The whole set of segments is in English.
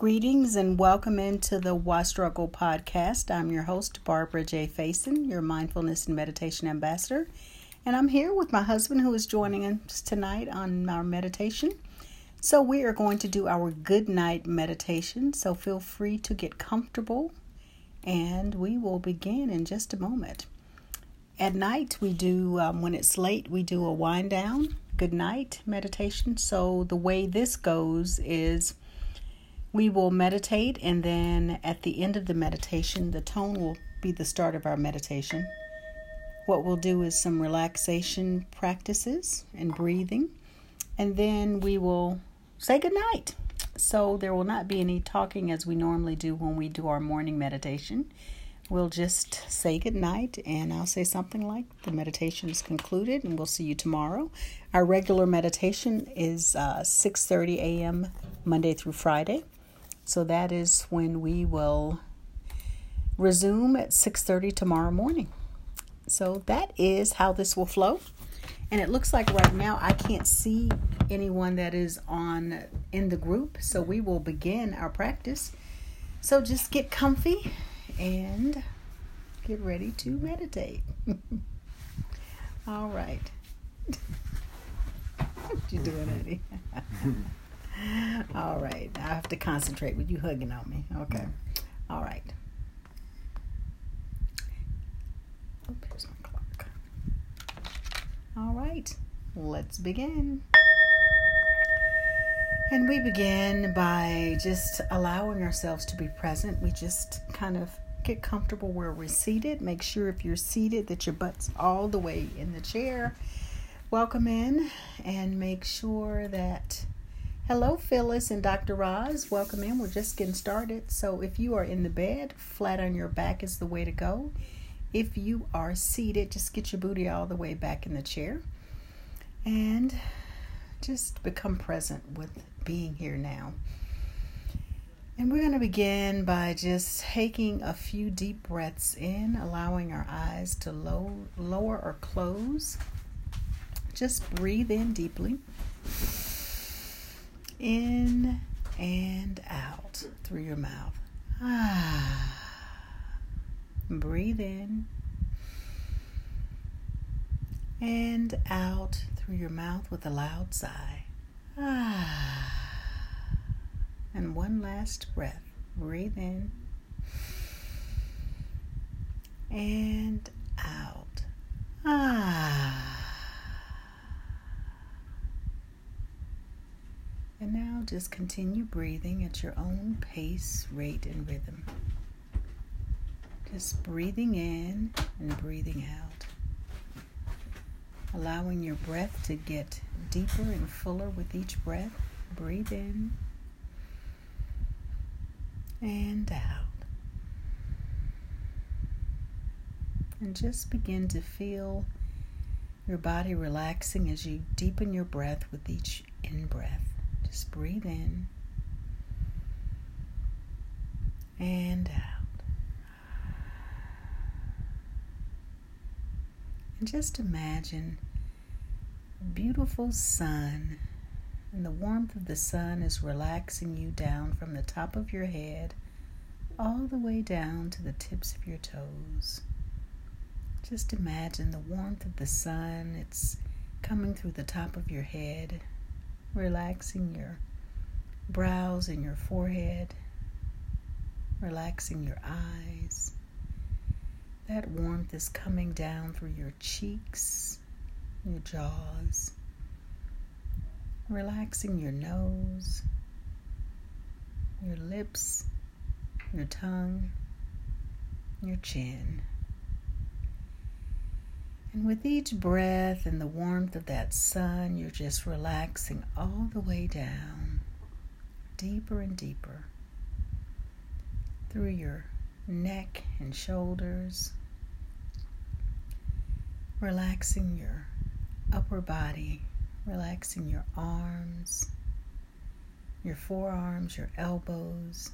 Greetings and welcome into the Why Struggle podcast. I'm your host, Barbara J. Faison, your mindfulness and meditation ambassador. And I'm here with my husband who is joining us tonight on our meditation. So, we are going to do our good night meditation. So, feel free to get comfortable and we will begin in just a moment. At night, we do, um, when it's late, we do a wind down, good night meditation. So, the way this goes is we will meditate, and then at the end of the meditation, the tone will be the start of our meditation. What we'll do is some relaxation practices and breathing, and then we will say goodnight. So there will not be any talking as we normally do when we do our morning meditation. We'll just say goodnight, and I'll say something like the meditation is concluded, and we'll see you tomorrow. Our regular meditation is uh, 6:30 a.m. Monday through Friday. So that is when we will resume at 6:30 tomorrow morning. So that is how this will flow. And it looks like right now I can't see anyone that is on in the group, so we will begin our practice. So just get comfy and get ready to meditate. All right. what you doing, Eddie? All right. I have to concentrate with you hugging on me. Okay. All right. Oh, here's my clock. All right. Let's begin. And we begin by just allowing ourselves to be present. We just kind of get comfortable where we're seated. Make sure if you're seated that your butt's all the way in the chair. Welcome in and make sure that Hello, Phyllis and Dr. Roz. Welcome in. We're just getting started. So, if you are in the bed, flat on your back is the way to go. If you are seated, just get your booty all the way back in the chair and just become present with being here now. And we're going to begin by just taking a few deep breaths in, allowing our eyes to low, lower or close. Just breathe in deeply in and out through your mouth. Ah. Breathe in and out through your mouth with a loud sigh. Ah. And one last breath. Breathe in and out. Ah. And now just continue breathing at your own pace, rate, and rhythm. Just breathing in and breathing out. Allowing your breath to get deeper and fuller with each breath. Breathe in and out. And just begin to feel your body relaxing as you deepen your breath with each in breath. Just breathe in and out. And just imagine beautiful sun. And the warmth of the sun is relaxing you down from the top of your head all the way down to the tips of your toes. Just imagine the warmth of the sun. It's coming through the top of your head relaxing your brows and your forehead, relaxing your eyes. That warmth is coming down through your cheeks, your jaws, relaxing your nose, your lips, your tongue, your chin. And with each breath and the warmth of that sun, you're just relaxing all the way down, deeper and deeper, through your neck and shoulders, relaxing your upper body, relaxing your arms, your forearms, your elbows,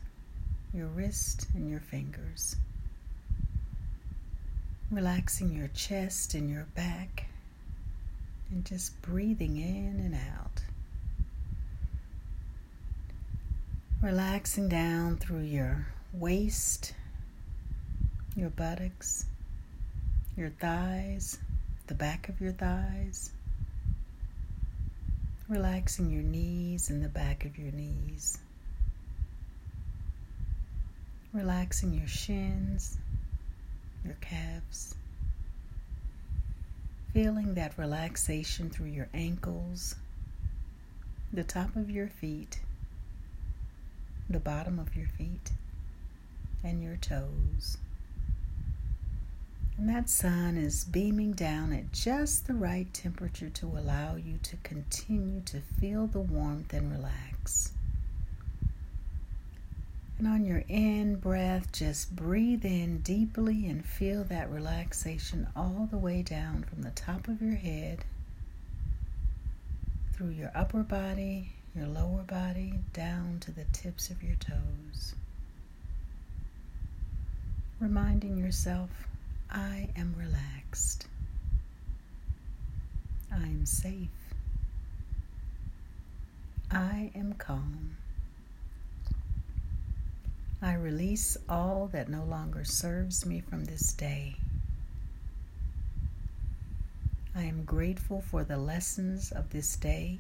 your wrist, and your fingers relaxing your chest and your back, and just breathing in and out. Relaxing down through your waist, your buttocks, your thighs, the back of your thighs. Relaxing your knees and the back of your knees. Relaxing your shins, your calves. Feeling that relaxation through your ankles, the top of your feet, the bottom of your feet, and your toes. And that sun is beaming down at just the right temperature to allow you to continue to feel the warmth and relax. And on your in breath, just breathe in deeply and feel that relaxation all the way down from the top of your head through your upper body, your lower body, down to the tips of your toes. Reminding yourself, I am relaxed. I am safe. I am calm. I release all that no longer serves me from this day. I am grateful for the lessons of this day.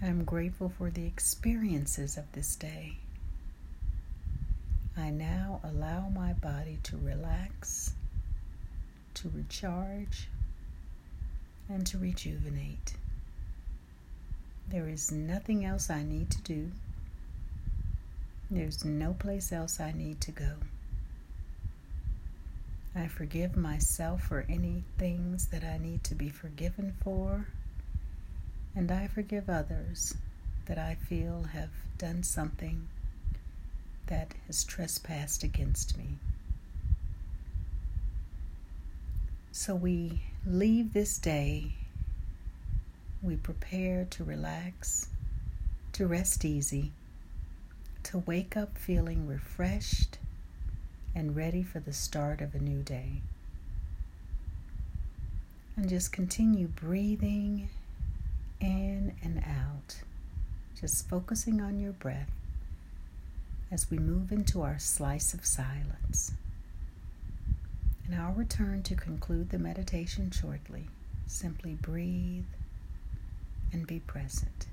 I am grateful for the experiences of this day. I now allow my body to relax, to recharge, and to rejuvenate. There is nothing else I need to do there's no place else I need to go. I forgive myself for any things that I need to be forgiven for, and I forgive others that I feel have done something that has trespassed against me. So we leave this day, we prepare to relax, to rest easy to wake up feeling refreshed and ready for the start of a new day. And just continue breathing in and out, just focusing on your breath as we move into our slice of silence. And I'll return to conclude the meditation shortly. Simply breathe and be present.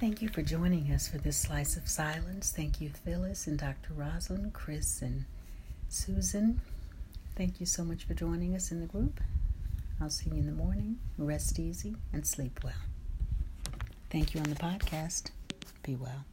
Thank you for joining us for this slice of silence. Thank you, Phyllis and Dr. Rosalind, Chris and Susan. Thank you so much for joining us in the group. I'll see you in the morning. Rest easy and sleep well. Thank you on the podcast. Be well.